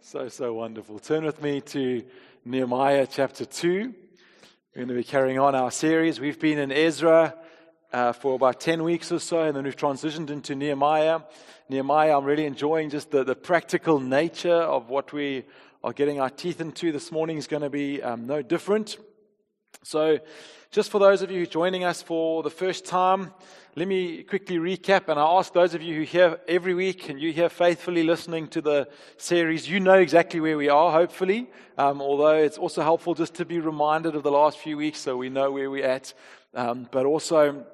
So, so wonderful. Turn with me to Nehemiah chapter 2. We're going to be carrying on our series. We've been in Ezra uh, for about 10 weeks or so, and then we've transitioned into Nehemiah. Nehemiah, I'm really enjoying just the, the practical nature of what we are getting our teeth into this morning is going to be um, no different. So, just for those of you joining us for the first time, let me quickly recap, and I ask those of you who hear every week and you hear faithfully listening to the series, you know exactly where we are, hopefully. Um, although it's also helpful just to be reminded of the last few weeks so we know where we're at. Um, but also,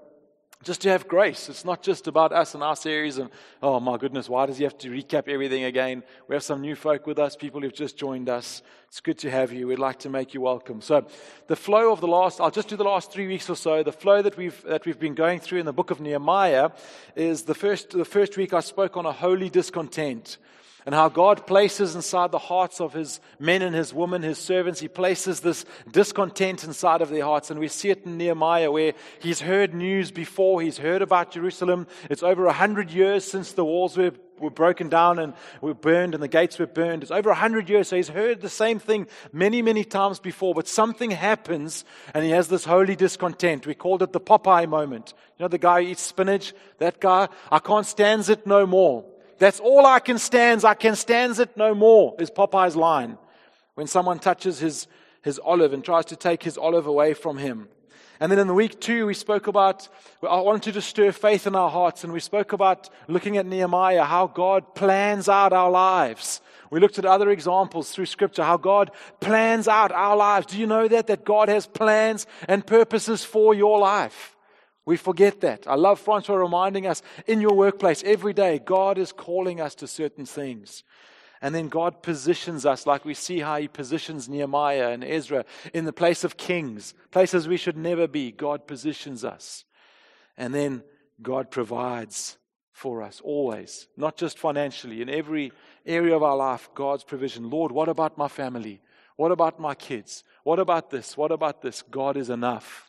just to have grace. It's not just about us and our series and, oh my goodness, why does he have to recap everything again? We have some new folk with us, people who've just joined us. It's good to have you. We'd like to make you welcome. So, the flow of the last, I'll just do the last three weeks or so. The flow that we've, that we've been going through in the book of Nehemiah is the first, the first week I spoke on a holy discontent and how God places inside the hearts of his men and his women, his servants, he places this discontent inside of their hearts. And we see it in Nehemiah where he's heard news before, he's heard about Jerusalem. It's over a hundred years since the walls were, were broken down and were burned and the gates were burned. It's over a hundred years, so he's heard the same thing many, many times before, but something happens and he has this holy discontent. We called it the Popeye moment. You know, the guy who eats spinach, that guy, I can't stand it no more. That's all I can stand. I can stand it no more, is Popeye's line. When someone touches his, his olive and tries to take his olive away from him. And then in the week two, we spoke about, I wanted to stir faith in our hearts, and we spoke about looking at Nehemiah, how God plans out our lives. We looked at other examples through scripture, how God plans out our lives. Do you know that? That God has plans and purposes for your life. We forget that. I love Francois reminding us in your workplace every day, God is calling us to certain things. And then God positions us, like we see how He positions Nehemiah and Ezra in the place of kings, places we should never be. God positions us. And then God provides for us always, not just financially, in every area of our life, God's provision. Lord, what about my family? What about my kids? What about this? What about this? God is enough.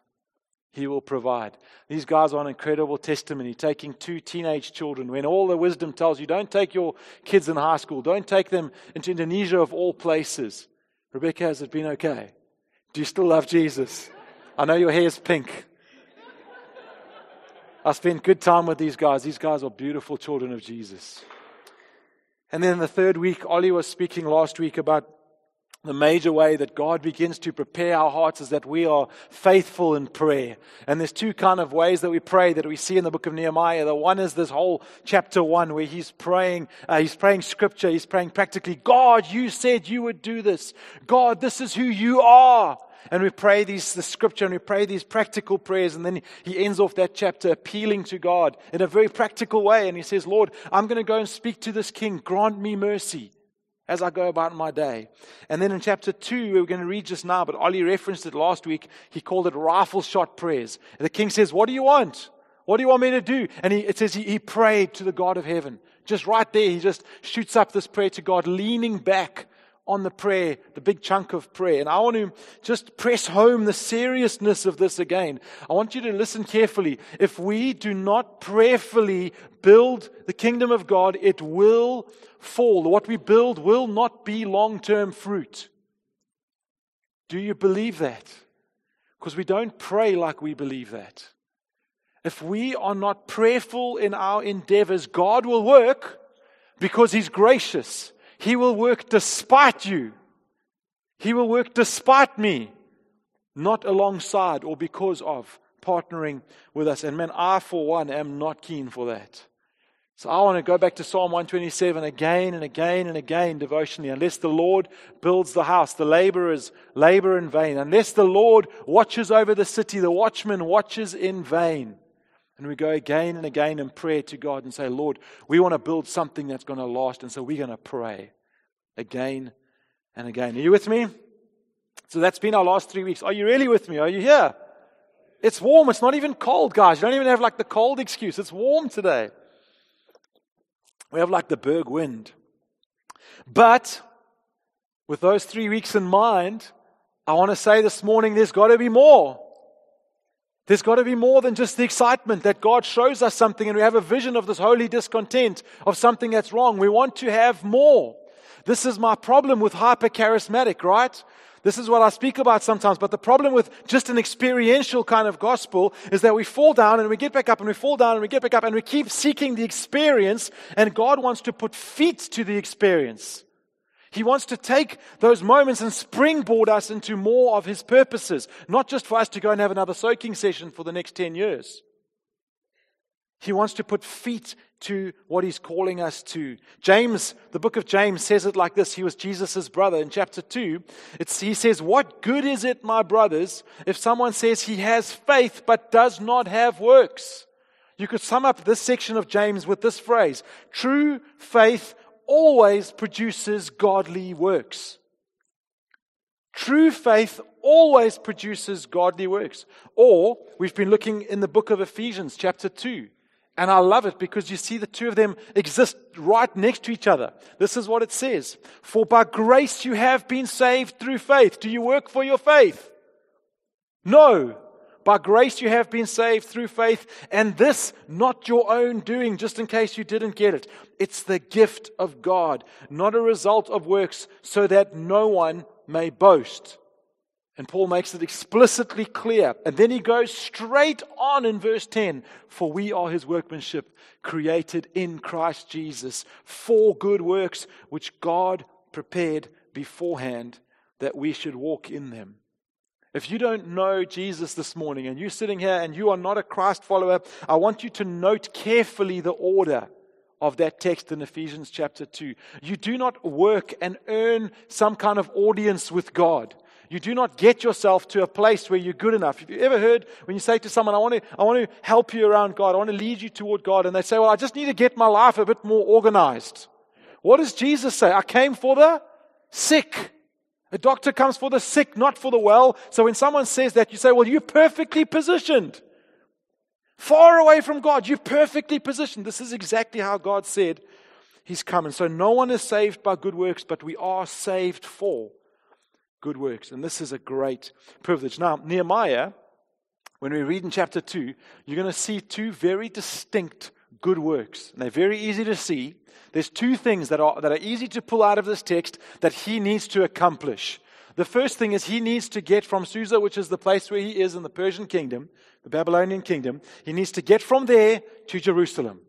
He will provide. These guys are an incredible testimony, taking two teenage children when all the wisdom tells you don't take your kids in high school, don't take them into Indonesia of all places. Rebecca, has it been okay? Do you still love Jesus? I know your hair is pink. I spent good time with these guys. These guys are beautiful children of Jesus. And then the third week, Ollie was speaking last week about the major way that God begins to prepare our hearts is that we are faithful in prayer. And there's two kind of ways that we pray that we see in the book of Nehemiah. The one is this whole chapter one where he's praying, uh, he's praying scripture, he's praying practically, God, you said you would do this. God, this is who you are. And we pray these, the scripture and we pray these practical prayers. And then he ends off that chapter appealing to God in a very practical way. And he says, Lord, I'm going to go and speak to this king. Grant me mercy as I go about my day. And then in chapter 2, we're going to read just now, but Ollie referenced it last week. He called it rifle shot prayers. And the king says, What do you want? What do you want me to do? And he, it says he, he prayed to the God of heaven. Just right there, he just shoots up this prayer to God, leaning back on the prayer, the big chunk of prayer. And I want to just press home the seriousness of this again. I want you to listen carefully. If we do not prayerfully build the kingdom of God, it will fall. What we build will not be long term fruit. Do you believe that? Because we don't pray like we believe that. If we are not prayerful in our endeavors, God will work because He's gracious he will work despite you. He will work despite me, not alongside or because of partnering with us. And man, I, for one, am not keen for that. So I want to go back to Psalm 127 again and again and again devotionally. Unless the Lord builds the house, the laborers labor in vain. Unless the Lord watches over the city, the watchman watches in vain. And we go again and again in prayer to God and say, Lord, we want to build something that's going to last. And so we're going to pray again and again. Are you with me? So that's been our last three weeks. Are you really with me? Are you here? It's warm. It's not even cold, guys. You don't even have like the cold excuse. It's warm today. We have like the Berg wind. But with those three weeks in mind, I want to say this morning there's got to be more. There's got to be more than just the excitement that God shows us something and we have a vision of this holy discontent of something that's wrong. We want to have more. This is my problem with hyper charismatic, right? This is what I speak about sometimes. But the problem with just an experiential kind of gospel is that we fall down and we get back up and we fall down and we get back up and we keep seeking the experience. And God wants to put feet to the experience. He wants to take those moments and springboard us into more of His purposes, not just for us to go and have another soaking session for the next 10 years. He wants to put feet to what he's calling us to. James, the book of James says it like this. He was Jesus' brother. In chapter 2, he says, What good is it, my brothers, if someone says he has faith but does not have works? You could sum up this section of James with this phrase True faith always produces godly works. True faith always produces godly works. Or, we've been looking in the book of Ephesians, chapter 2. And I love it because you see the two of them exist right next to each other. This is what it says. For by grace you have been saved through faith. Do you work for your faith? No. By grace you have been saved through faith, and this not your own doing, just in case you didn't get it. It's the gift of God, not a result of works, so that no one may boast. And Paul makes it explicitly clear. And then he goes straight on in verse 10 For we are his workmanship, created in Christ Jesus for good works, which God prepared beforehand that we should walk in them. If you don't know Jesus this morning and you're sitting here and you are not a Christ follower, I want you to note carefully the order of that text in Ephesians chapter 2. You do not work and earn some kind of audience with God. You do not get yourself to a place where you're good enough. Have you ever heard when you say to someone, I want to, I want to help you around God, I want to lead you toward God, and they say, Well, I just need to get my life a bit more organized. What does Jesus say? I came for the sick. A doctor comes for the sick, not for the well. So when someone says that, you say, Well, you're perfectly positioned. Far away from God, you're perfectly positioned. This is exactly how God said He's coming. So no one is saved by good works, but we are saved for good works. And this is a great privilege. Now, Nehemiah, when we read in chapter 2, you're going to see two very distinct good works. And they're very easy to see. There's two things that are, that are easy to pull out of this text that he needs to accomplish. The first thing is he needs to get from Susa, which is the place where he is in the Persian kingdom, the Babylonian kingdom, he needs to get from there to Jerusalem.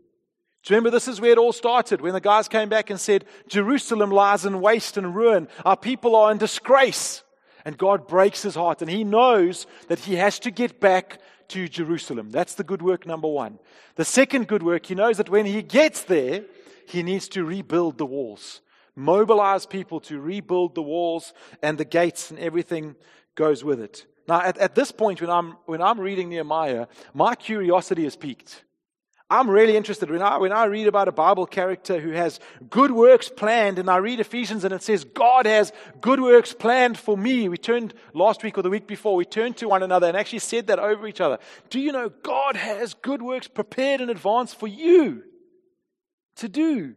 Do you remember this is where it all started when the guys came back and said, Jerusalem lies in waste and ruin. Our people are in disgrace. And God breaks his heart and he knows that he has to get back to Jerusalem. That's the good work number one. The second good work, he knows that when he gets there, he needs to rebuild the walls, mobilize people to rebuild the walls and the gates and everything goes with it. Now, at, at this point, when I'm, when I'm reading Nehemiah, my curiosity is piqued. I'm really interested when I, when I read about a Bible character who has good works planned, and I read Ephesians and it says, God has good works planned for me. We turned last week or the week before, we turned to one another and actually said that over each other. Do you know God has good works prepared in advance for you to do?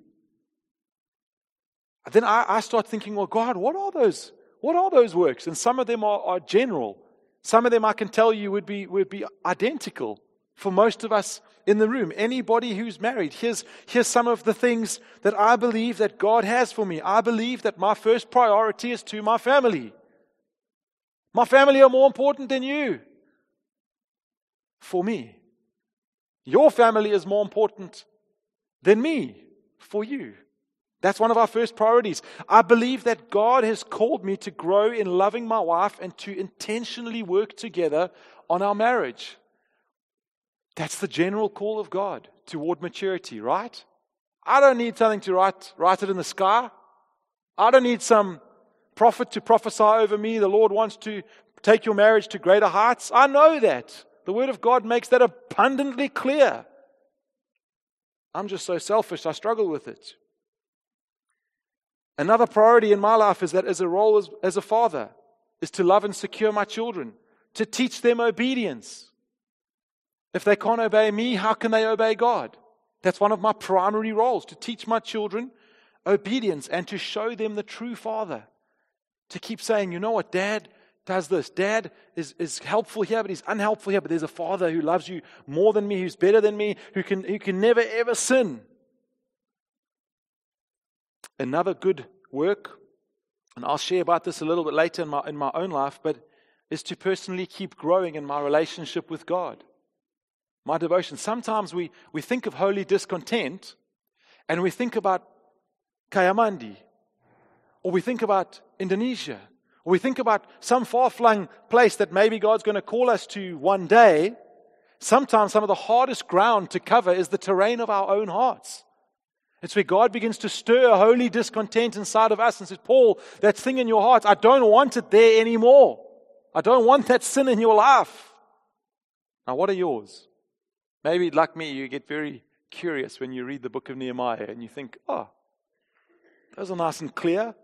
Then I, I start thinking, well, God, what are those? What are those works? And some of them are, are general. Some of them I can tell you would be, would be identical for most of us in the room. Anybody who's married, here's, here's some of the things that I believe that God has for me. I believe that my first priority is to my family. My family are more important than you. For me. Your family is more important than me. For you. That's one of our first priorities. I believe that God has called me to grow in loving my wife and to intentionally work together on our marriage. That's the general call of God toward maturity, right? I don't need something to write, write it in the sky. I don't need some prophet to prophesy over me. The Lord wants to take your marriage to greater heights. I know that. The Word of God makes that abundantly clear. I'm just so selfish, I struggle with it. Another priority in my life is that as a role as, as a father, is to love and secure my children, to teach them obedience. If they can't obey me, how can they obey God? That's one of my primary roles to teach my children obedience and to show them the true Father. To keep saying, you know what, Dad does this. Dad is, is helpful here, but he's unhelpful here. But there's a Father who loves you more than me, who's better than me, who can, who can never ever sin. Another good work, and I'll share about this a little bit later in my, in my own life, but is to personally keep growing in my relationship with God. My devotion. Sometimes we, we think of holy discontent and we think about Kayamandi, or we think about Indonesia, or we think about some far flung place that maybe God's going to call us to one day. Sometimes some of the hardest ground to cover is the terrain of our own hearts. It's where God begins to stir holy discontent inside of us and says, Paul, that thing in your heart, I don't want it there anymore. I don't want that sin in your life. Now, what are yours? Maybe, like me, you get very curious when you read the book of Nehemiah and you think, oh, those are nice and clear.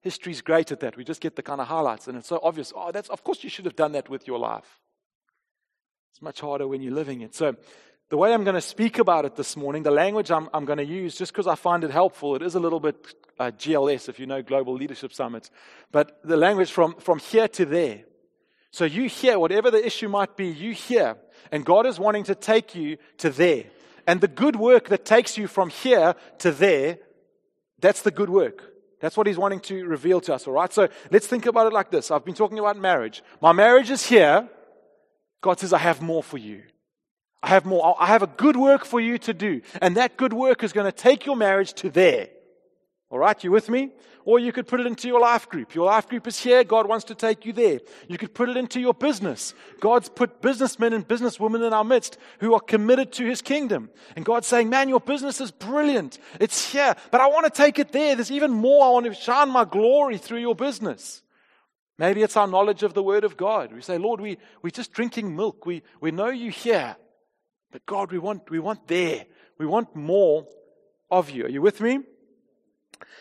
History's great at that. We just get the kind of highlights, and it's so obvious. Oh, that's of course you should have done that with your life. It's much harder when you're living it. So, the way I'm going to speak about it this morning, the language I'm, I'm going to use, just because I find it helpful, it is a little bit uh, GLS, if you know Global Leadership Summits, but the language from, from here to there. So you hear, whatever the issue might be, you hear, and God is wanting to take you to there. And the good work that takes you from here to there, that's the good work. That's what He's wanting to reveal to us, all right? So let's think about it like this. I've been talking about marriage. My marriage is here. God says, I have more for you. I have more. I have a good work for you to do. And that good work is going to take your marriage to there. All right, you with me? Or you could put it into your life group. Your life group is here. God wants to take you there. You could put it into your business. God's put businessmen and businesswomen in our midst who are committed to his kingdom. And God's saying, man, your business is brilliant. It's here, but I want to take it there. There's even more. I want to shine my glory through your business. Maybe it's our knowledge of the word of God. We say, Lord, we, we're just drinking milk. We, we know you here. But God, we want, we want there. We want more of you. Are you with me?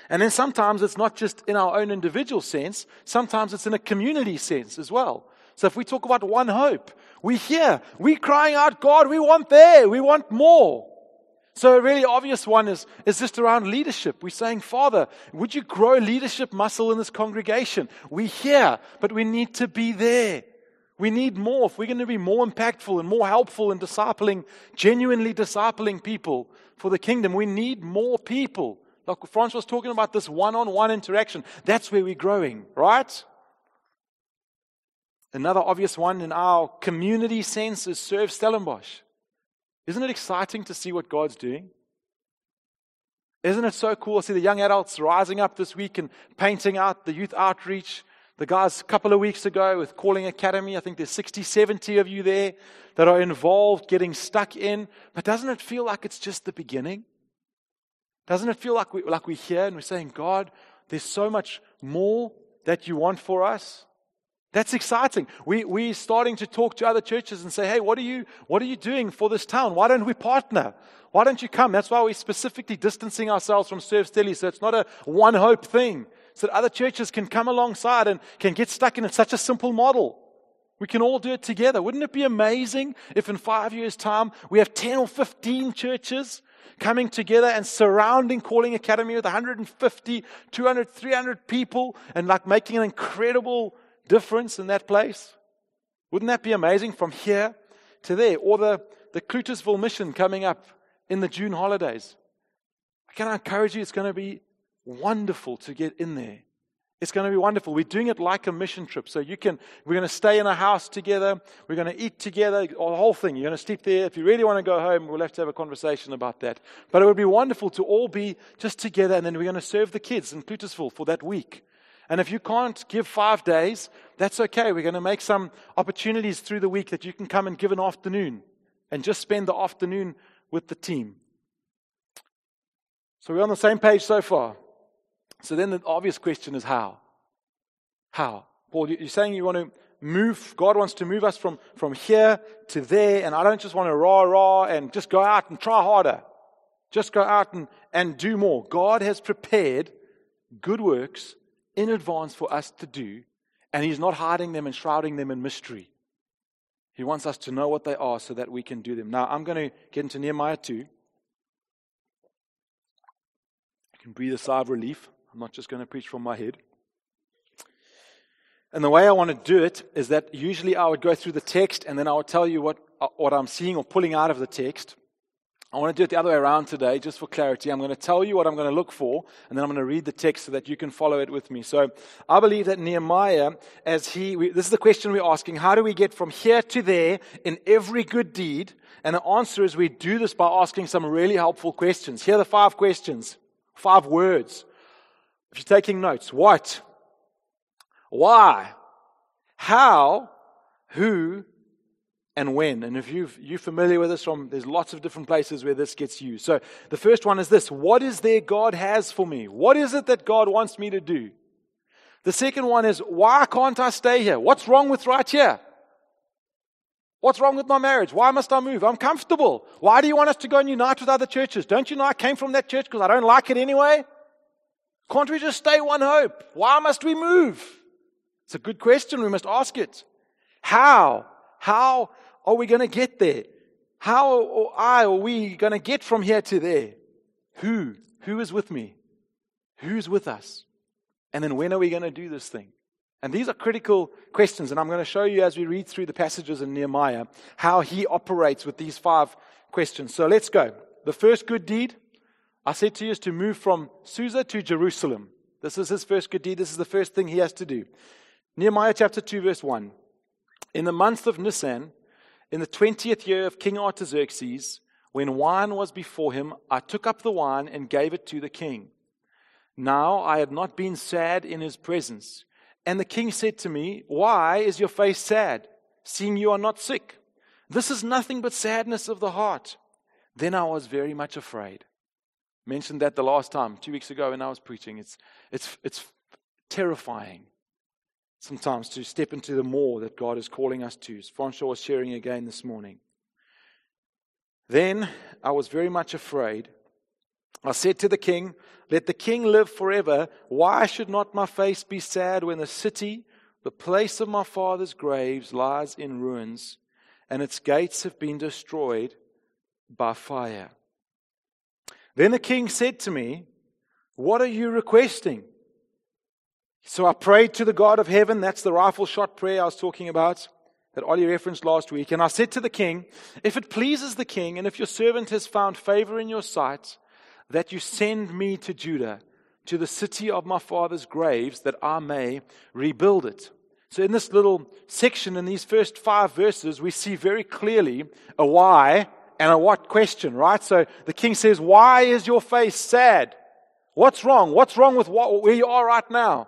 And then sometimes it's not just in our own individual sense, sometimes it's in a community sense as well. So if we talk about one hope, we hear, we crying out, God, we want there, we want more. So a really obvious one is, is just around leadership. We're saying, Father, would you grow leadership muscle in this congregation? We hear, but we need to be there. We need more. If we're going to be more impactful and more helpful in discipling, genuinely discipling people for the kingdom, we need more people. Like Franz was talking about this one on one interaction. That's where we're growing, right? Another obvious one in our community sense is serve Stellenbosch. Isn't it exciting to see what God's doing? Isn't it so cool to see the young adults rising up this week and painting out the youth outreach? The guys a couple of weeks ago with Calling Academy, I think there's 60, 70 of you there that are involved, getting stuck in. But doesn't it feel like it's just the beginning? Doesn't it feel like, we, like we're here and we're saying, God, there's so much more that you want for us? That's exciting. We, we're starting to talk to other churches and say, hey, what are, you, what are you doing for this town? Why don't we partner? Why don't you come? That's why we're specifically distancing ourselves from Serve Stelly, so it's not a one hope thing so that other churches can come alongside and can get stuck in it. Such a simple model. We can all do it together. Wouldn't it be amazing if in five years' time we have 10 or 15 churches coming together and surrounding Calling Academy with 150, 200, 300 people and like making an incredible difference in that place? Wouldn't that be amazing from here to there? Or the, the Cloetesville mission coming up in the June holidays. Can I encourage you? It's going to be wonderful to get in there. It's going to be wonderful. We're doing it like a mission trip. So you can, we're going to stay in a house together. We're going to eat together, the whole thing. You're going to sleep there. If you really want to go home, we'll have to have a conversation about that. But it would be wonderful to all be just together and then we're going to serve the kids in Cloetesville for that week. And if you can't give five days, that's okay. We're going to make some opportunities through the week that you can come and give an afternoon and just spend the afternoon with the team. So we're on the same page so far. So then the obvious question is how? How? Paul, you're saying you want to move, God wants to move us from, from here to there, and I don't just want to rah rah and just go out and try harder. Just go out and, and do more. God has prepared good works in advance for us to do, and He's not hiding them and shrouding them in mystery. He wants us to know what they are so that we can do them. Now, I'm going to get into Nehemiah 2. You can breathe a sigh of relief. I'm not just going to preach from my head. And the way I want to do it is that usually I would go through the text and then I would tell you what, uh, what I'm seeing or pulling out of the text. I want to do it the other way around today, just for clarity. I'm going to tell you what I'm going to look for, and then I'm going to read the text so that you can follow it with me. So I believe that Nehemiah, as he, we, this is the question we're asking how do we get from here to there in every good deed? And the answer is we do this by asking some really helpful questions. Here are the five questions, five words. If you're taking notes, what? Why? How? Who? and when. And if you you're familiar with this from, there's lots of different places where this gets used. So the first one is this What is there God has for me? What is it that God wants me to do? The second one is, Why can't I stay here? What's wrong with right here? What's wrong with my marriage? Why must I move? I'm comfortable. Why do you want us to go and unite with other churches? Don't you know I came from that church because I don't like it anyway? Can't we just stay one hope? Why must we move? It's a good question. We must ask it. How? How are we going to get there? How I are we going to get from here to there? Who? Who is with me? Who's with us? And then when are we going to do this thing? And these are critical questions, and I'm going to show you as we read through the passages in Nehemiah how he operates with these five questions. So let's go. The first good deed, I said to you, is to move from Susa to Jerusalem. This is his first good deed. This is the first thing he has to do. Nehemiah chapter 2, verse 1. In the month of Nisan, in the twentieth year of King Artaxerxes, when wine was before him, I took up the wine and gave it to the king. Now I had not been sad in his presence. And the king said to me, Why is your face sad, seeing you are not sick? This is nothing but sadness of the heart. Then I was very much afraid. Mentioned that the last time, two weeks ago when I was preaching. It's, it's, it's terrifying sometimes to step into the more that God is calling us to. As Francois was sharing again this morning. Then I was very much afraid. I said to the king, Let the king live forever. Why should not my face be sad when the city, the place of my father's graves, lies in ruins, and its gates have been destroyed by fire? Then the king said to me, What are you requesting? So I prayed to the God of heaven. That's the rifle shot prayer I was talking about that Ollie referenced last week. And I said to the king, If it pleases the king, and if your servant has found favor in your sight, that you send me to Judah, to the city of my father's graves, that I may rebuild it. So, in this little section, in these first five verses, we see very clearly a why and a what question, right? So the king says, Why is your face sad? What's wrong? What's wrong with what, where you are right now?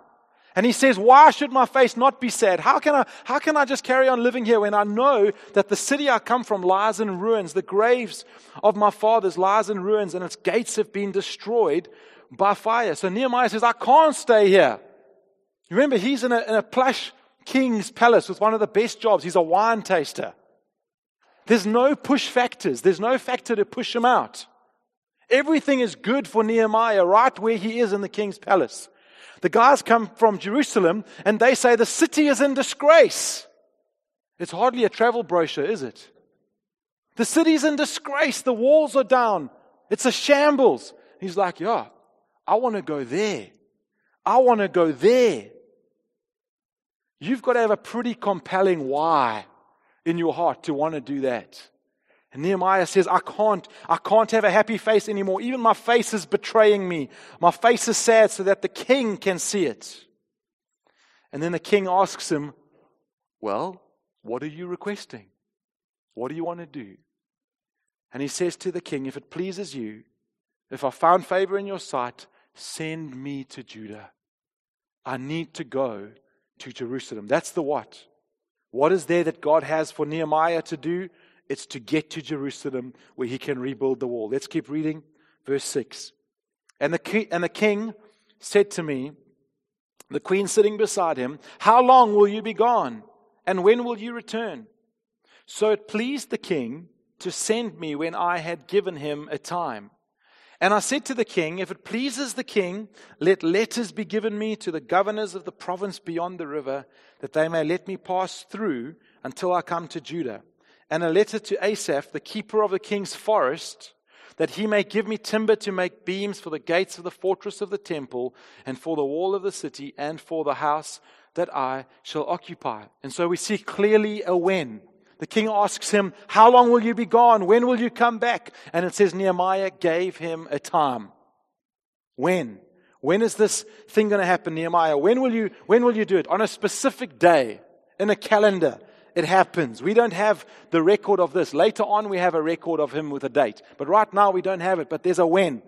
And he says, Why should my face not be sad? How can, I, how can I just carry on living here when I know that the city I come from lies in ruins? The graves of my fathers lies in ruins, and its gates have been destroyed by fire. So Nehemiah says, I can't stay here. Remember, he's in a, in a plush king's palace with one of the best jobs. He's a wine taster. There's no push factors, there's no factor to push him out. Everything is good for Nehemiah right where he is in the king's palace. The guys come from Jerusalem and they say the city is in disgrace. It's hardly a travel brochure, is it? The city's in disgrace. The walls are down. It's a shambles. He's like, Yeah, I want to go there. I want to go there. You've got to have a pretty compelling why in your heart to want to do that. And Nehemiah says, I can't, I can't have a happy face anymore. Even my face is betraying me. My face is sad so that the king can see it. And then the king asks him, Well, what are you requesting? What do you want to do? And he says to the king, If it pleases you, if I found favor in your sight, send me to Judah. I need to go to Jerusalem. That's the what. What is there that God has for Nehemiah to do? It's to get to Jerusalem where he can rebuild the wall. Let's keep reading. Verse 6. And the, king, and the king said to me, the queen sitting beside him, How long will you be gone? And when will you return? So it pleased the king to send me when I had given him a time. And I said to the king, If it pleases the king, let letters be given me to the governors of the province beyond the river, that they may let me pass through until I come to Judah and a letter to Asaph, the keeper of the king's forest, that he may give me timber to make beams for the gates of the fortress of the temple, and for the wall of the city, and for the house that I shall occupy. And so we see clearly a when. The king asks him, How long will you be gone? When will you come back? And it says Nehemiah gave him a time. When? When is this thing going to happen, Nehemiah? When will you, when will you do it? On a specific day, in a calendar. It happens. We don't have the record of this. Later on, we have a record of him with a date. But right now, we don't have it. But there's a when.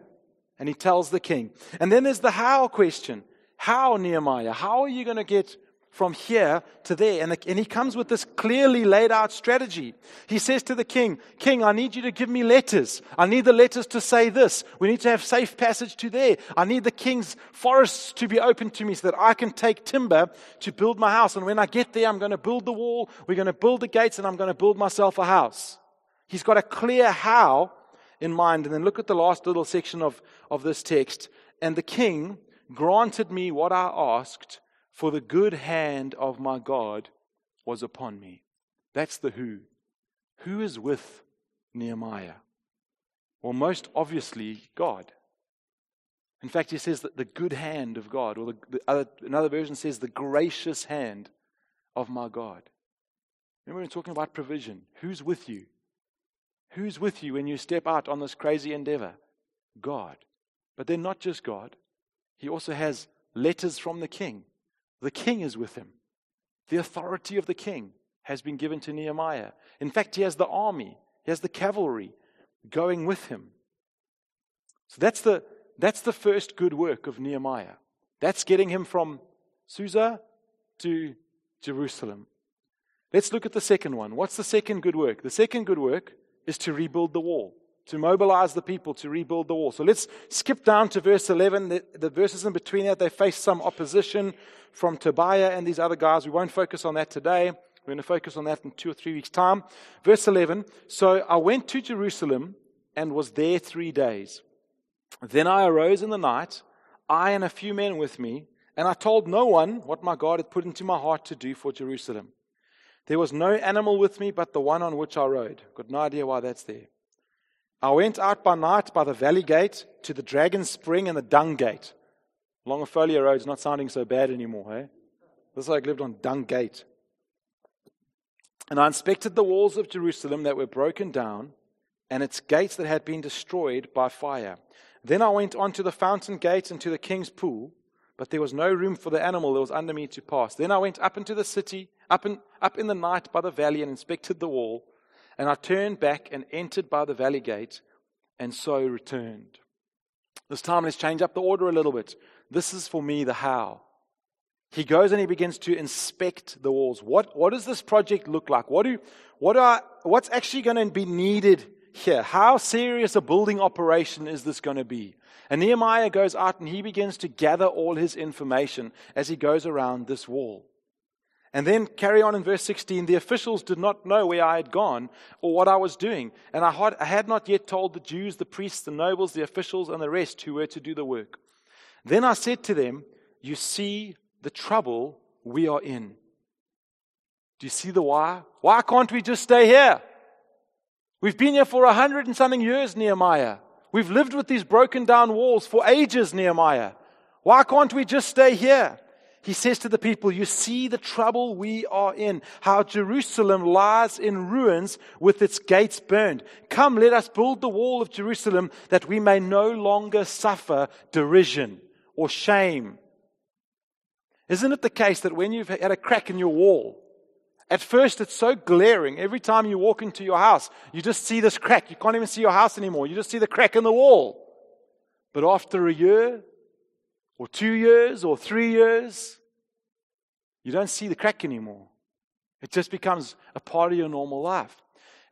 And he tells the king. And then there's the how question. How, Nehemiah? How are you going to get from here to there. And, the, and he comes with this clearly laid out strategy. He says to the king, King, I need you to give me letters. I need the letters to say this. We need to have safe passage to there. I need the king's forests to be open to me so that I can take timber to build my house. And when I get there, I'm going to build the wall, we're going to build the gates, and I'm going to build myself a house. He's got a clear how in mind. And then look at the last little section of, of this text. And the king granted me what I asked for the good hand of my God was upon me. That's the who. Who is with Nehemiah? Well, most obviously, God. In fact, he says that the good hand of God, or the, the other, another version says the gracious hand of my God. Remember, we're talking about provision. Who's with you? Who's with you when you step out on this crazy endeavor? God. But then, not just God, he also has letters from the king the king is with him. The authority of the king has been given to Nehemiah. In fact, he has the army, he has the cavalry going with him. So that's the, that's the first good work of Nehemiah. That's getting him from Susa to Jerusalem. Let's look at the second one. What's the second good work? The second good work is to rebuild the wall to mobilize the people to rebuild the wall. So let's skip down to verse 11. The, the, verses in between that, they face some opposition from Tobiah and these other guys. We won't focus on that today. We're going to focus on that in two or three weeks' time. Verse 11 So I went to Jerusalem and was there three days. Then I arose in the night, I and a few men with me, and I told no one what my God had put into my heart to do for Jerusalem. There was no animal with me but the one on which I rode. Got no idea why that's there. I went out by night by the valley gate to the dragon spring and the dung gate. Longofolia Road's not sounding so bad anymore, eh? This is like lived on Dung Gate. And I inspected the walls of Jerusalem that were broken down and its gates that had been destroyed by fire. Then I went on to the fountain gate and to the king's pool, but there was no room for the animal that was under me to pass. Then I went up into the city, up in, up in the night by the valley, and inspected the wall. And I turned back and entered by the valley gate, and so returned. This time, let's change up the order a little bit. This is for me the how. He goes and he begins to inspect the walls. What, what does this project look like? What do, what are, what's actually going to be needed here? How serious a building operation is this going to be? And Nehemiah goes out and he begins to gather all his information as he goes around this wall. And then carry on in verse 16 the officials did not know where I had gone or what I was doing. And I had, not yet told the Jews, the priests, the nobles, the officials, and the rest who were to do the work. Then I said to them, You see the trouble we are in. Do you see the why? Why can't we just stay here? We've been here for a hundred and something years, Nehemiah. We've lived with these broken down walls for ages, Nehemiah. Why can't we just stay here? He says to the people, You see the trouble we are in, how Jerusalem lies in ruins with its gates burned. Come, let us build the wall of Jerusalem that we may no longer suffer derision or shame. Isn't it the case that when you've had a crack in your wall, at first it's so glaring, every time you walk into your house, you just see this crack. You can't even see your house anymore. You just see the crack in the wall. But after a year, or two years or three years, you don't see the crack anymore. It just becomes a part of your normal life.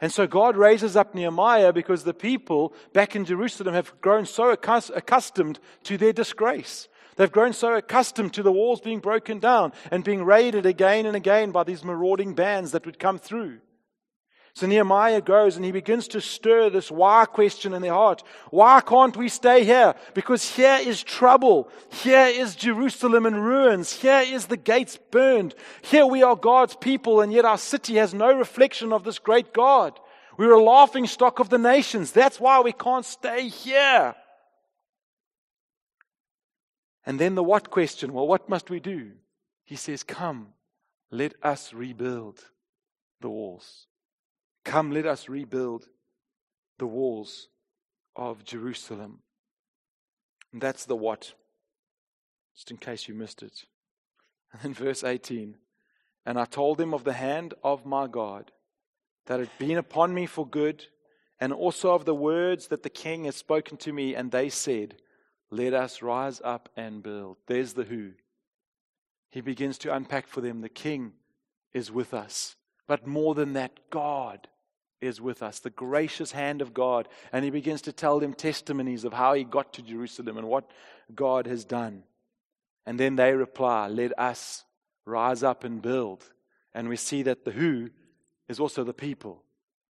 And so God raises up Nehemiah because the people back in Jerusalem have grown so accustomed to their disgrace. They've grown so accustomed to the walls being broken down and being raided again and again by these marauding bands that would come through. So Nehemiah goes and he begins to stir this why question in their heart. Why can't we stay here? Because here is trouble. Here is Jerusalem in ruins. Here is the gates burned. Here we are God's people and yet our city has no reflection of this great God. We're a laughing stock of the nations. That's why we can't stay here. And then the what question? Well, what must we do? He says, Come, let us rebuild the walls. Come, let us rebuild the walls of Jerusalem. And that's the what, just in case you missed it. And then verse 18 And I told him of the hand of my God, that had been upon me for good, and also of the words that the king has spoken to me. And they said, Let us rise up and build. There's the who. He begins to unpack for them the king is with us. But more than that, God is with us, the gracious hand of God. And he begins to tell them testimonies of how he got to Jerusalem and what God has done. And then they reply, Let us rise up and build. And we see that the who is also the people,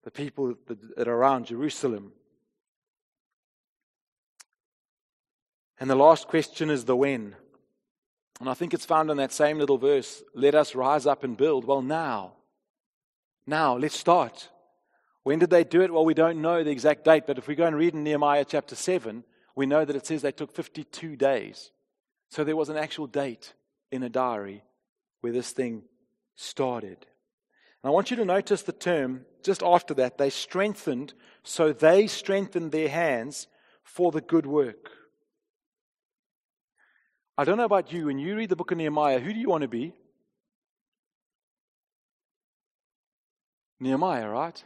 the people that are around Jerusalem. And the last question is the when. And I think it's found in that same little verse let us rise up and build. Well, now. Now, let's start. When did they do it? Well, we don't know the exact date, but if we go and read in Nehemiah chapter 7, we know that it says they took 52 days. So there was an actual date in a diary where this thing started. And I want you to notice the term just after that. They strengthened, so they strengthened their hands for the good work. I don't know about you, when you read the book of Nehemiah, who do you want to be? Nehemiah, right?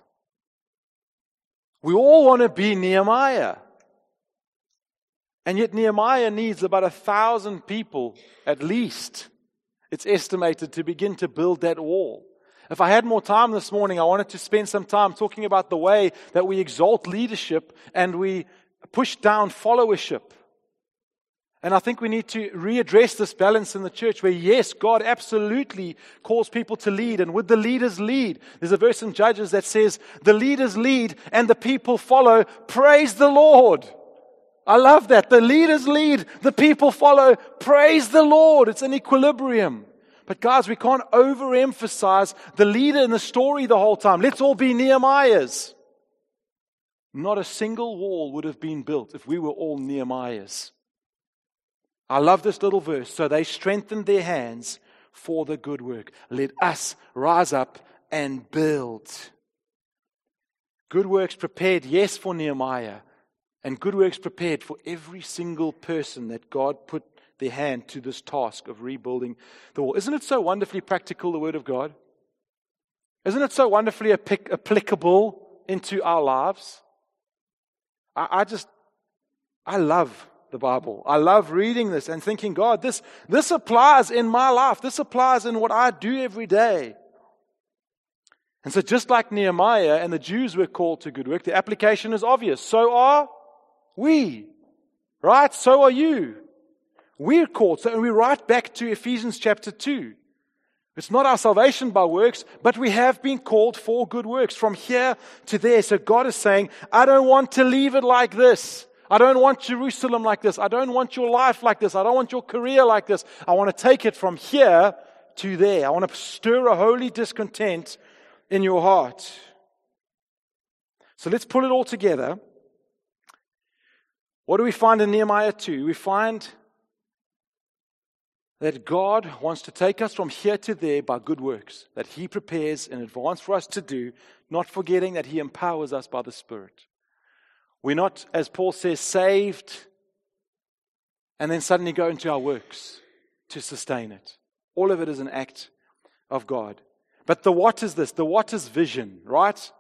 We all want to be Nehemiah. And yet, Nehemiah needs about a thousand people at least, it's estimated, to begin to build that wall. If I had more time this morning, I wanted to spend some time talking about the way that we exalt leadership and we push down followership. And I think we need to readdress this balance in the church where, yes, God absolutely calls people to lead, and would the leaders lead. There's a verse in Judges that says, The leaders lead and the people follow. Praise the Lord. I love that. The leaders lead, the people follow. Praise the Lord. It's an equilibrium. But guys, we can't overemphasize the leader in the story the whole time. Let's all be Nehemiahs. Not a single wall would have been built if we were all Nehemiahs. I love this little verse. So they strengthened their hands for the good work. Let us rise up and build. Good works prepared, yes, for Nehemiah, and good works prepared for every single person that God put their hand to this task of rebuilding the wall. Isn't it so wonderfully practical, the Word of God? Isn't it so wonderfully applicable into our lives? I, I just, I love the Bible. I love reading this and thinking, God, this, this applies in my life. This applies in what I do every day. And so, just like Nehemiah and the Jews were called to good work, the application is obvious. So are we. Right? So are you. We're called. So, and we write back to Ephesians chapter 2. It's not our salvation by works, but we have been called for good works from here to there. So God is saying, I don't want to leave it like this. I don't want Jerusalem like this. I don't want your life like this. I don't want your career like this. I want to take it from here to there. I want to stir a holy discontent in your heart. So let's pull it all together. What do we find in Nehemiah 2? We find that God wants to take us from here to there by good works that He prepares in advance for us to do, not forgetting that He empowers us by the Spirit. We're not, as Paul says, saved and then suddenly go into our works to sustain it. All of it is an act of God. But the what is this? The what is vision, right?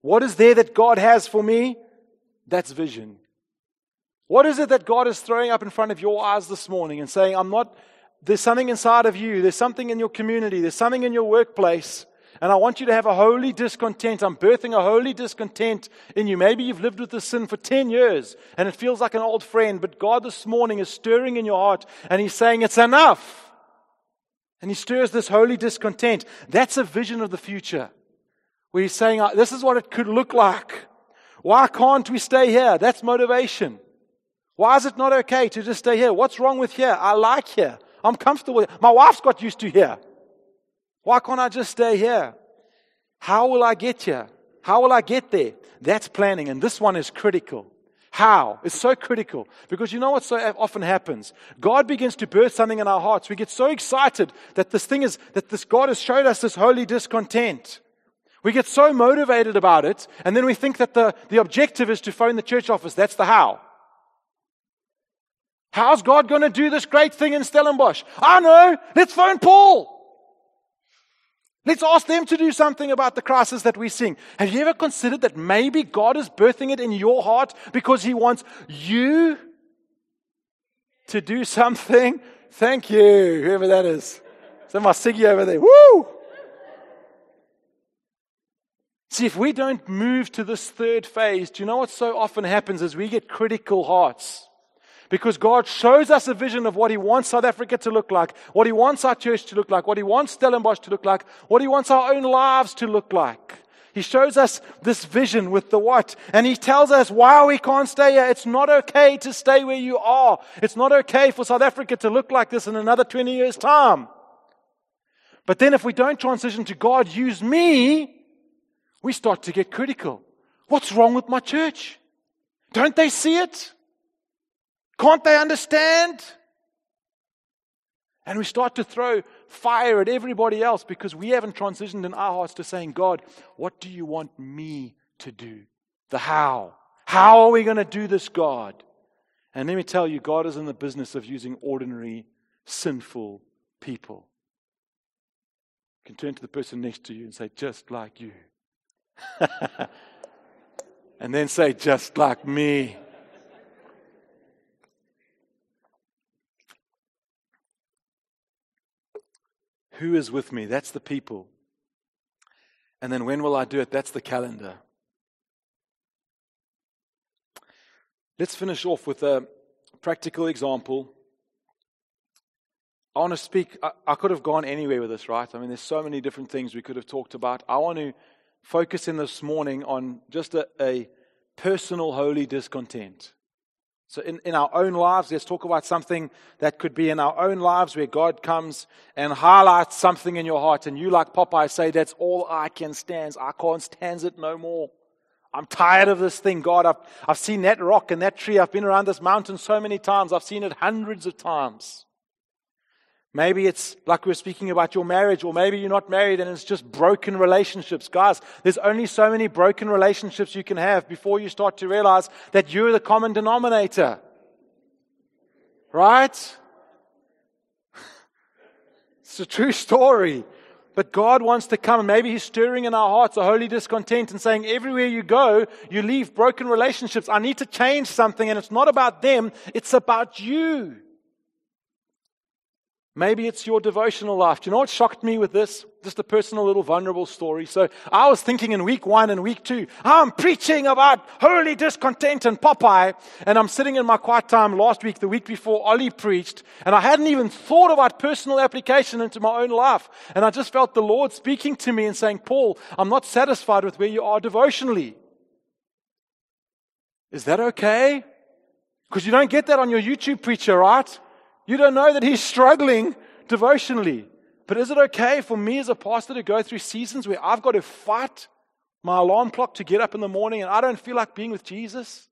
What is there that God has for me? That's vision. What is it that God is throwing up in front of your eyes this morning and saying, I'm not, there's something inside of you, there's something in your community, there's something in your workplace and I want you to have a holy discontent. I'm birthing a holy discontent in you. Maybe you've lived with this sin for 10 years and it feels like an old friend, but God this morning is stirring in your heart and He's saying, It's enough. And He stirs this holy discontent. That's a vision of the future where He's saying, This is what it could look like. Why can't we stay here? That's motivation. Why is it not okay to just stay here? What's wrong with here? I like here. I'm comfortable. My wife's got used to here. Why can't I just stay here? How will I get here? How will I get there? That's planning, and this one is critical. How? It's so critical because you know what so often happens? God begins to birth something in our hearts. We get so excited that this thing is, that this God has showed us this holy discontent. We get so motivated about it, and then we think that the, the objective is to phone the church office. That's the how. How's God going to do this great thing in Stellenbosch? I know. Let's phone Paul. Let's ask them to do something about the crisis that we're seeing. Have you ever considered that maybe God is birthing it in your heart because He wants you to do something? Thank you, whoever that is. So my Siggy over there. Woo! See, if we don't move to this third phase, do you know what so often happens is we get critical hearts. Because God shows us a vision of what He wants South Africa to look like, what He wants our church to look like, what He wants Stellenbosch to look like, what He wants our own lives to look like. He shows us this vision with the what, and He tells us why we can't stay here. It's not okay to stay where you are. It's not okay for South Africa to look like this in another 20 years' time. But then if we don't transition to God, use me, we start to get critical. What's wrong with my church? Don't they see it? Can't they understand? And we start to throw fire at everybody else because we haven't transitioned in our hearts to saying, God, what do you want me to do? The how. How are we going to do this, God? And let me tell you, God is in the business of using ordinary, sinful people. You can turn to the person next to you and say, just like you. and then say, just like me. Who is with me? That's the people. And then when will I do it? That's the calendar. Let's finish off with a practical example. I want to speak, I, I, could have gone anywhere with this, right? I mean, there's so many different things we could have talked about. I want to focus in this morning on just a, a personal holy discontent. So, in, in our own lives, let's talk about something that could be in our own lives where God comes and highlights something in your heart. And you, like Popeye, say, That's all I can stand. I can't stand it no more. I'm tired of this thing, God. I've, I've seen that rock and that tree. I've been around this mountain so many times. I've seen it hundreds of times. Maybe it's like we are speaking about your marriage, or maybe you're not married and it's just broken relationships. Guys, there's only so many broken relationships you can have before you start to realize that you're the common denominator. Right? It's a true story. But God wants to come, and maybe He's stirring in our hearts a holy discontent and saying, everywhere you go, you leave broken relationships. I need to change something, and it's not about them, it's about you. Maybe it's your devotional life. Do you know what shocked me with this? Just a personal little vulnerable story. So I was thinking in week one and week two, I'm preaching about holy discontent and Popeye. And I'm sitting in my quiet time last week, the week before Ollie preached. And I hadn't even thought about personal application into my own life. And I just felt the Lord speaking to me and saying, Paul, I'm not satisfied with where you are devotionally. Is that okay? Because you don't get that on your YouTube preacher, right? You don't know that he's struggling devotionally. But is it okay for me as a pastor to go through seasons where I've got to fight my alarm clock to get up in the morning and I don't feel like being with Jesus?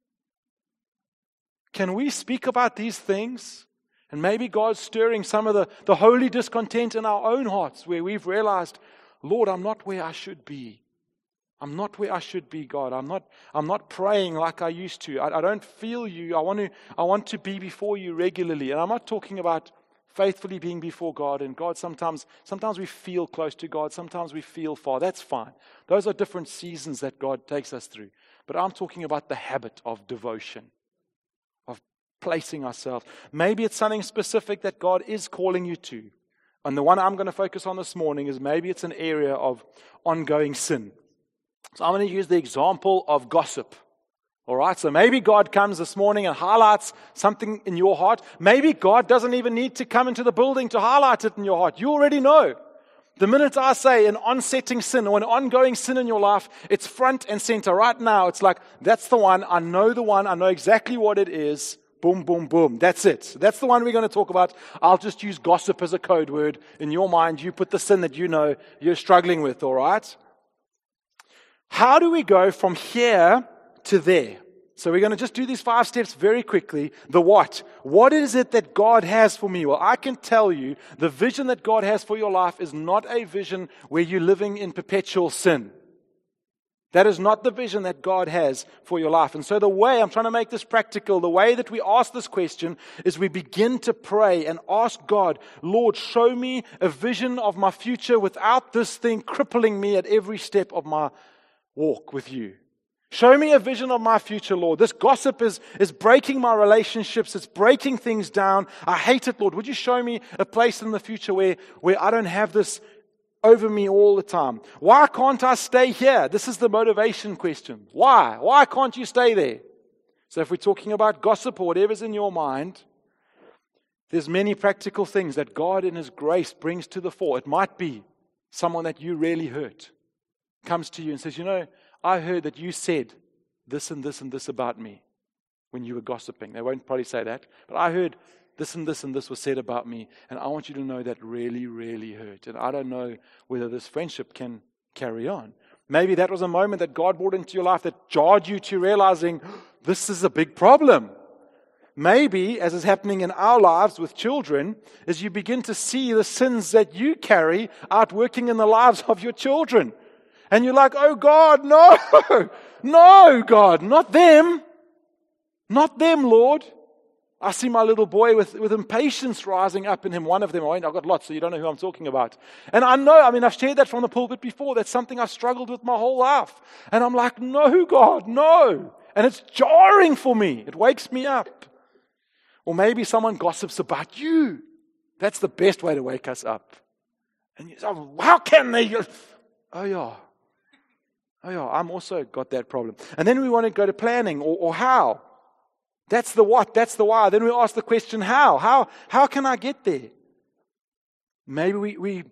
Can we speak about these things? And maybe God's stirring some of the, the holy discontent in our own hearts where we've realized, Lord, I'm not where I should be. I'm not where I should be, God. I'm not, I'm not praying like I used to. I, I don't feel you. I want, to, I want to be before you regularly. And I'm not talking about faithfully being before God. And God, sometimes, sometimes we feel close to God. Sometimes we feel far. That's fine. Those are different seasons that God takes us through. But I'm talking about the habit of devotion, of placing ourselves. Maybe it's something specific that God is calling you to. And the one I'm going to focus on this morning is maybe it's an area of ongoing sin. So I'm going to use the example of gossip. All right, so maybe God comes this morning and highlights something in your heart. Maybe God doesn't even need to come into the building to highlight it in your heart. You already know. The minute I say an onsetting sin or an ongoing sin in your life, it's front and center right now. It's like, that's the one. I know the one. I know exactly what it is. Boom, boom, boom. That's it. That's the one we're going to talk about. I'll just use gossip as a code word. In your mind, you put the sin that you know you're struggling with, all right? How do we go from here to there? So we're going to just do these five steps very quickly. The what? What is it that God has for me? Well, I can tell you the vision that God has for your life is not a vision where you're living in perpetual sin. That is not the vision that God has for your life. And so, the way I'm trying to make this practical, the way that we ask this question is we begin to pray and ask God, Lord, show me a vision of my future without this thing crippling me at every step of my walk with you. Show me a vision of my future, Lord. This gossip is, is breaking my relationships. It's breaking things down. I hate it, Lord. Would you show me a place in the future where, where I don't have this over me all the time. Why can't I stay here? This is the motivation question. Why? Why can't you stay there? So if we're talking about gossip or whatever's in your mind, there's many practical things that God in his grace brings to the fore. It might be someone that you really hurt comes to you and says, "You know, I heard that you said this and this and this about me when you were gossiping." They won't probably say that, but I heard this and this and this was said about me, and I want you to know that really, really hurt. And I don't know whether this friendship can carry on. Maybe that was a moment that God brought into your life that jarred you to realizing this is a big problem. Maybe, as is happening in our lives with children, as you begin to see the sins that you carry outworking in the lives of your children. And you're like, oh God, no, no, God, not them. Not them, Lord. I see my little boy with, with impatience rising up in him. One of them, I've got lots, so you don't know who I'm talking about. And I know, I mean, I've shared that from the pulpit before. That's something I've struggled with my whole life. And I'm like, no, God, no. And it's jarring for me. It wakes me up. Or maybe someone gossips about you. That's the best way to wake us up. And you say, how can they? Oh, yeah. Oh, yeah, I'm also got that problem. And then we want to go to planning or, or how. That's the what, that's the why. Then we ask the question, how? How, how can I get there? Maybe we, we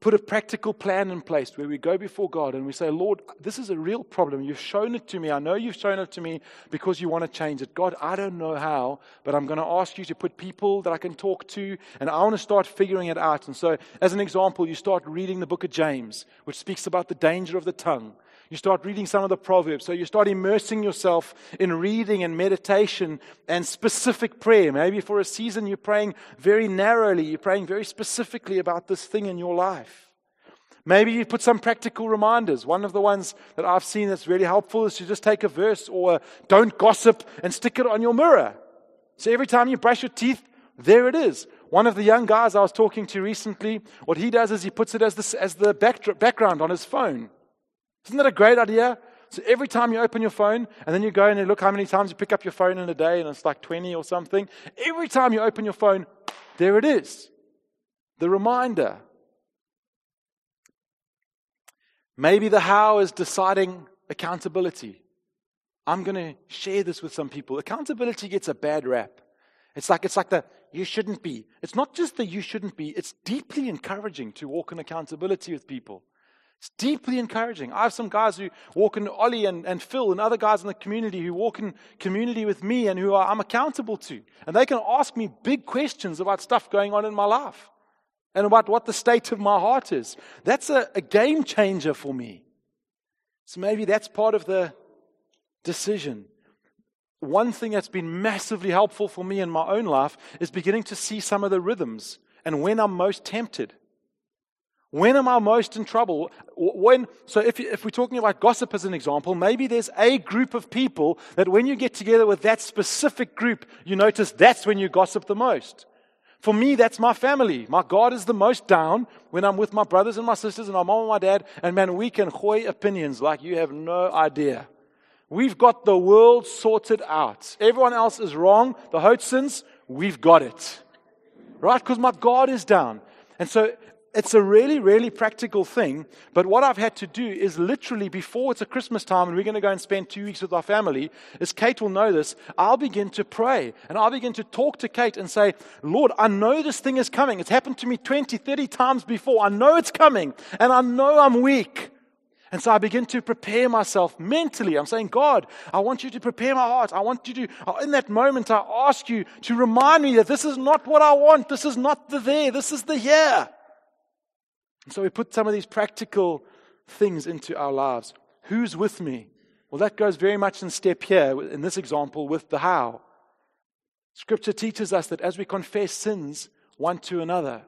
put a practical plan in place where we go before God and we say, Lord, this is a real problem. You've shown it to me. I know you've shown it to me because you want to change it. God, I don't know how, but I'm going to ask you to put people that I can talk to, and I want to start figuring it out. And so, as an example, you start reading the book of James, which speaks about the danger of the tongue. You start reading some of the Proverbs. So you start immersing yourself in reading and meditation and specific prayer. Maybe for a season you're praying very narrowly, you're praying very specifically about this thing in your life. Maybe you put some practical reminders. One of the ones that I've seen that's really helpful is to just take a verse or a, don't gossip and stick it on your mirror. So every time you brush your teeth, there it is. One of the young guys I was talking to recently, what he does is he puts it as, this, as the back, background on his phone. Isn't that a great idea? So every time you open your phone, and then you go and you look how many times you pick up your phone in a day, and it's like 20 or something. Every time you open your phone, there it is. The reminder. Maybe the how is deciding accountability. I'm going to share this with some people. Accountability gets a bad rap. It's like, it's like the you shouldn't be. It's not just the you shouldn't be, it's deeply encouraging to walk in accountability with people. It's deeply encouraging. I have some guys who walk in Ollie and, and Phil and other guys in the community who walk in community with me and who are, I'm accountable to. And they can ask me big questions about stuff going on in my life and about what the state of my heart is. That's a, a game changer for me. So maybe that's part of the decision. One thing that's been massively helpful for me in my own life is beginning to see some of the rhythms and when I'm most tempted. When am I most in trouble? When, so if, if we're talking about gossip as an example, maybe there's a group of people that when you get together with that specific group, you notice that's when you gossip the most. For me, that's my family. My God is the most down when I'm with my brothers and my sisters and my mom and my dad. And man, we can hoy opinions like you have no idea. We've got the world sorted out. Everyone else is wrong. The Hoatsons, we've got it. Right? Because my God is down. And so it's a really, really practical thing. But what I've had to do is literally before it's a Christmas time and we're going to go and spend two weeks with our family, as Kate will know this, I'll begin to pray and I'll begin to talk to Kate and say, Lord, I know this thing is coming. It's happened to me 20, 30 times before. I know it's coming and I know I'm weak. And so I begin to prepare myself mentally. I'm saying, God, I want you to prepare my heart. I want you to, in that moment, I ask you to remind me that this is not what I want. This is not the there. This is the here. And so we put some of these practical things into our lives. Who's with me? Well, that goes very much in step here, in this example, with the how. Scripture teaches us that as we confess sins one to another,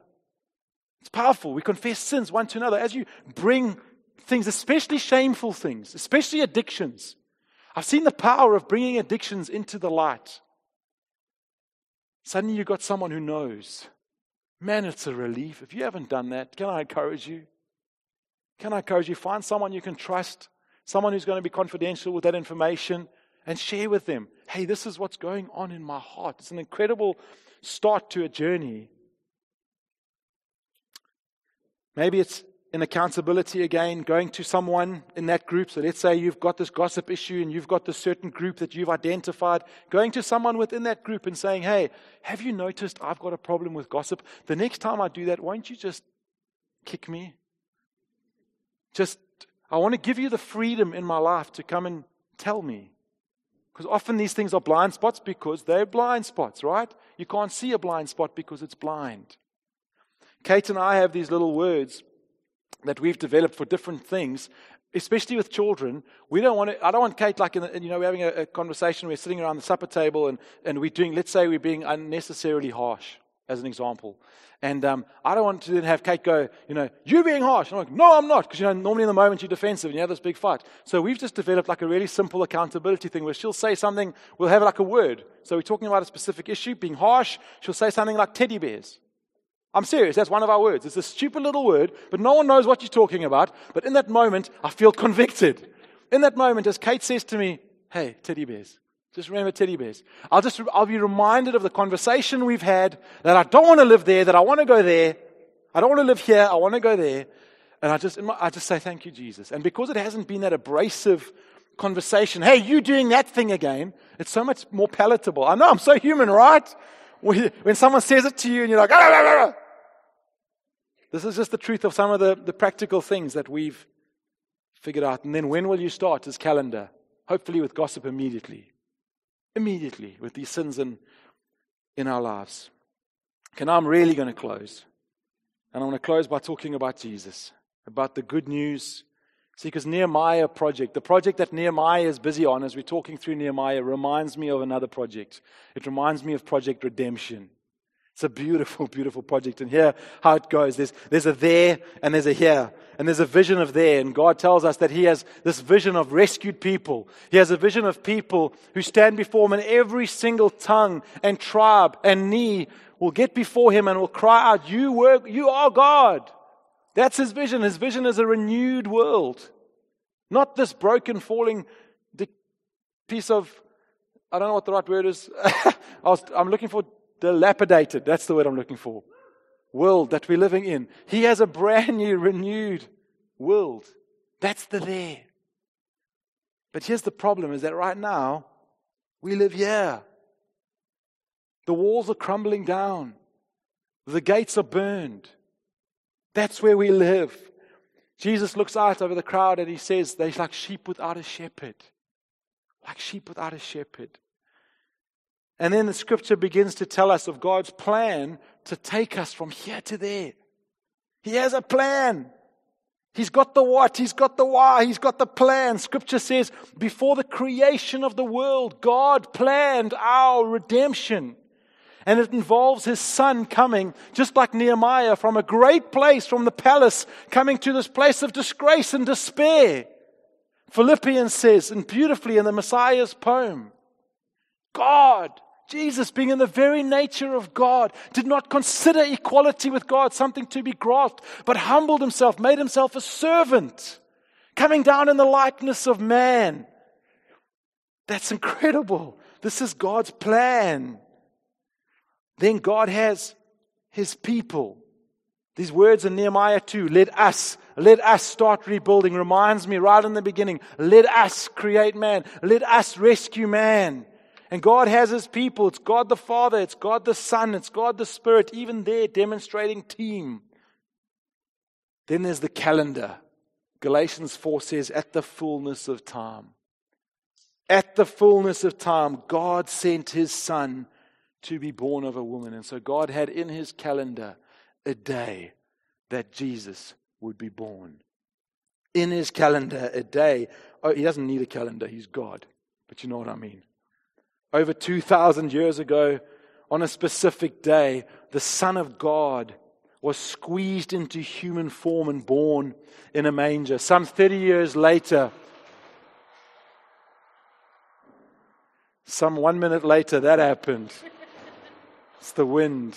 it's powerful. We confess sins one to another. As you bring things, especially shameful things, especially addictions. I've seen the power of bringing addictions into the light. Suddenly you've got someone who knows. Man, it's a relief. If you haven't done that, can I encourage you? Can I encourage you? Find someone you can trust, someone who's going to be confidential with that information, and share with them hey, this is what's going on in my heart. It's an incredible start to a journey. Maybe it's in accountability again, going to someone in that group. So let's say you've got this gossip issue and you've got this certain group that you've identified. Going to someone within that group and saying, Hey, have you noticed I've got a problem with gossip? The next time I do that, won't you just kick me? Just, I want to give you the freedom in my life to come and tell me. Because often these things are blind spots because they're blind spots, right? You can't see a blind spot because it's blind. Kate and I have these little words that we've developed for different things, especially with children. We don't want to, I don't want Kate like, in the, you know, we're having a, a, conversation, we're sitting around the supper table and, and we're doing, let's say we're being unnecessarily harsh, as an example. And um, I don't want to then have Kate go, you know, you're being harsh. I'm like, no, I'm not. Because, you know, normally in the moment you're defensive and you have this big fight. So we've just developed like a really simple accountability thing where she'll say something, we'll have like a word. So we're talking about a specific issue, being harsh. She'll say something like teddy bears. I'm serious. That's one of our words. It's a stupid little word, but no one knows what you're talking about. But in that moment, I feel convicted. In that moment, as Kate says to me, Hey, teddy bears. Just remember teddy bears. I'll just, I'll be reminded of the conversation we've had that I don't want to live there, that I want to go there. I don't want to live here. I want to go there. And I just, I just say, thank you, Jesus. And because it hasn't been that abrasive conversation, hey, you doing that thing again, it's so much more palatable. I know I'm so human, right? When someone says it to you and you're like, ah, ah, ah, this is just the truth of some of the, the practical things that we've figured out. And then when will you start his calendar? Hopefully with gossip immediately. Immediately with these sins in, in our lives. Okay, now I'm really going to close. And I want to close by talking about Jesus, about the good news. See, because Nehemiah project, the project that Nehemiah is busy on as we're talking through Nehemiah, reminds me of another project. It reminds me of Project Redemption. It's a beautiful, beautiful project. And here, how it goes there's, there's a there and there's a here. And there's a vision of there. And God tells us that He has this vision of rescued people. He has a vision of people who stand before Him, and every single tongue and tribe and knee will get before Him and will cry out, You, work, you are God. That's His vision. His vision is a renewed world, not this broken, falling piece of, I don't know what the right word is. I was, I'm looking for dilapidated, that's the word I'm looking for, world that we're living in. He has a brand new, renewed world. That's the there. But here's the problem is that right now, we live here. The walls are crumbling down. The gates are burned. That's where we live. Jesus looks out over the crowd and he says, They're like sheep without a shepherd. Like sheep without a shepherd. And then the scripture begins to tell us of God's plan to take us from here to there. He has a plan. He's got the what, he's got the why, he's got the plan. Scripture says, before the creation of the world, God planned our redemption. And it involves his son coming, just like Nehemiah, from a great place, from the palace, coming to this place of disgrace and despair. Philippians says, and beautifully in the Messiah's poem, God Jesus, being in the very nature of God, did not consider equality with God something to be grasped, but humbled himself, made himself a servant, coming down in the likeness of man. That's incredible. This is God's plan. Then God has his people. These words in Nehemiah 2, let us, let us start rebuilding, reminds me right in the beginning, let us create man, let us rescue man. And God has his people. It's God the Father, it's God the Son, it's God the Spirit, even there demonstrating team. Then there's the calendar. Galatians 4 says, at the fullness of time. At the fullness of time, God sent his Son to be born of a woman. And so God had in his calendar a day that Jesus would be born. In his calendar, a day. Oh, he doesn't need a calendar, he's God. But you know what I mean over 2,000 years ago, on a specific day, the Son of God was squeezed into human form and born in a manger. Some 30 years later, some one minute later, that happened. It's the wind,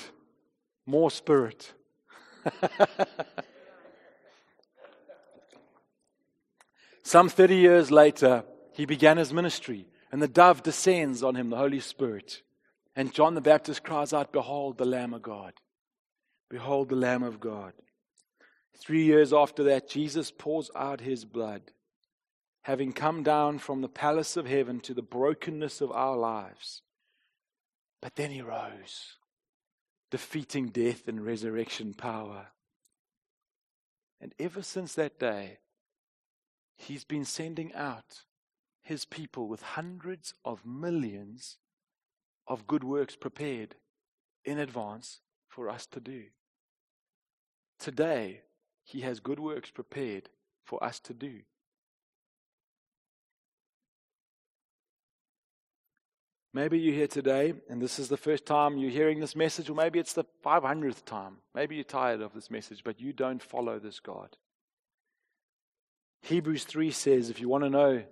more spirit. some 30 years later, he began his ministry, and the dove descends on him, the Holy Spirit. And John the Baptist cries out, Behold the Lamb of God. Behold the Lamb of God. Three years after that, Jesus pours out his blood, having come down from the palace of heaven to the brokenness of our lives. But then he rose, defeating death and resurrection power. And ever since that day, he's been sending out his people with hundreds of millions of good works prepared in advance for us to do. Today, He has good works prepared for us to do. Maybe you're here today and this is the first time you're hearing this message, or maybe it's the 500th time. Maybe you're tired of this message, but you don't follow this God. Hebrews 3 says if you want to know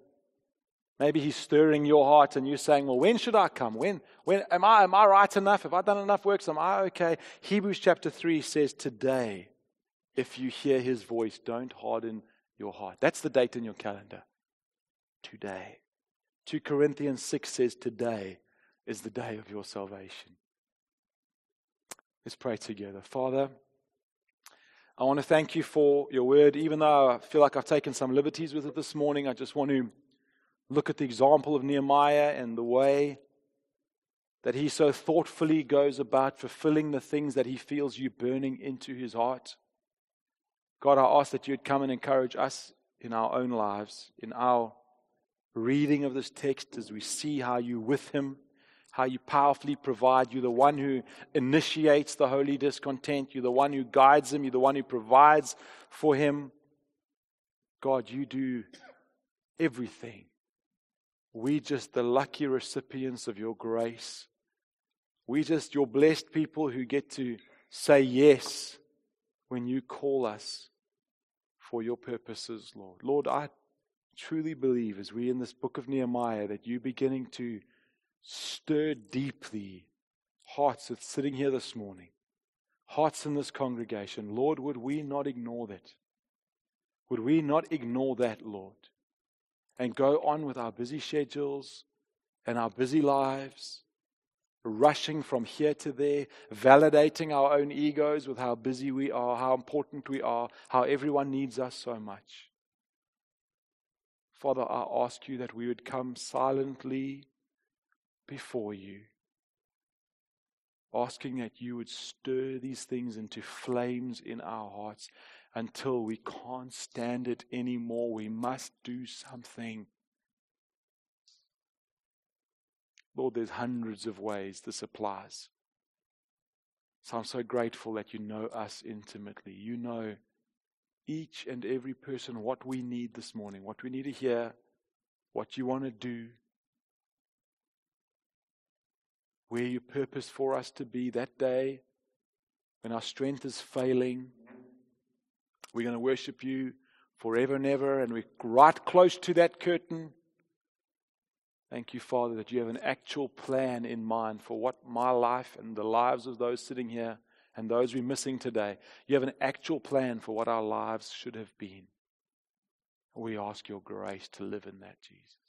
Maybe he's stirring your heart and you're saying, Well, when should I come? When, when am I am I right enough? Have I done enough works? Am I okay? Hebrews chapter 3 says, Today, if you hear his voice, don't harden your heart. That's the date in your calendar. Today. 2 Corinthians 6 says, Today is the day of your salvation. Let's pray together. Father, I want to thank you for your word. Even though I feel like I've taken some liberties with it this morning, I just want to look at the example of Nehemiah and the way that he so thoughtfully goes about fulfilling the things that he feels you burning into his heart. God, I ask that you'd come and encourage us in our own lives, in our reading of this text, as we see how you with him, how you powerfully provide. You're the one who initiates the holy discontent. You're the one who guides him. You're the one who provides for him. God, you do everything we just the lucky recipients of your grace. We just your blessed people who get to say yes when you call us for your purposes, Lord. Lord, I truly believe as we in this book of Nehemiah that you're beginning to stir deeply hearts that's sitting here this morning, hearts in this congregation. Lord, would we not ignore that? Would we not ignore that, Lord? And go on with our busy schedules and our busy lives, rushing from here to there, validating our own egos with how busy we are, how important we are, how everyone needs us so much. Father, I ask you that we would come silently before you, asking that you would stir these things into flames in our hearts until we can't stand it anymore. We must do something. Lord, there's hundreds of ways this applies. So I'm so grateful that you know us intimately. You know each and every person what we need this morning, what we need to hear, what you want to do, where you purpose for us to be that day when our strength is failing we're going to worship you forever and ever, and we're right close to that curtain. Thank you, Father, that you have an actual plan in mind for what my life and the lives of those sitting here and those we're missing today. You have an actual plan for what our lives should have been. We ask your grace to live in that, Jesus.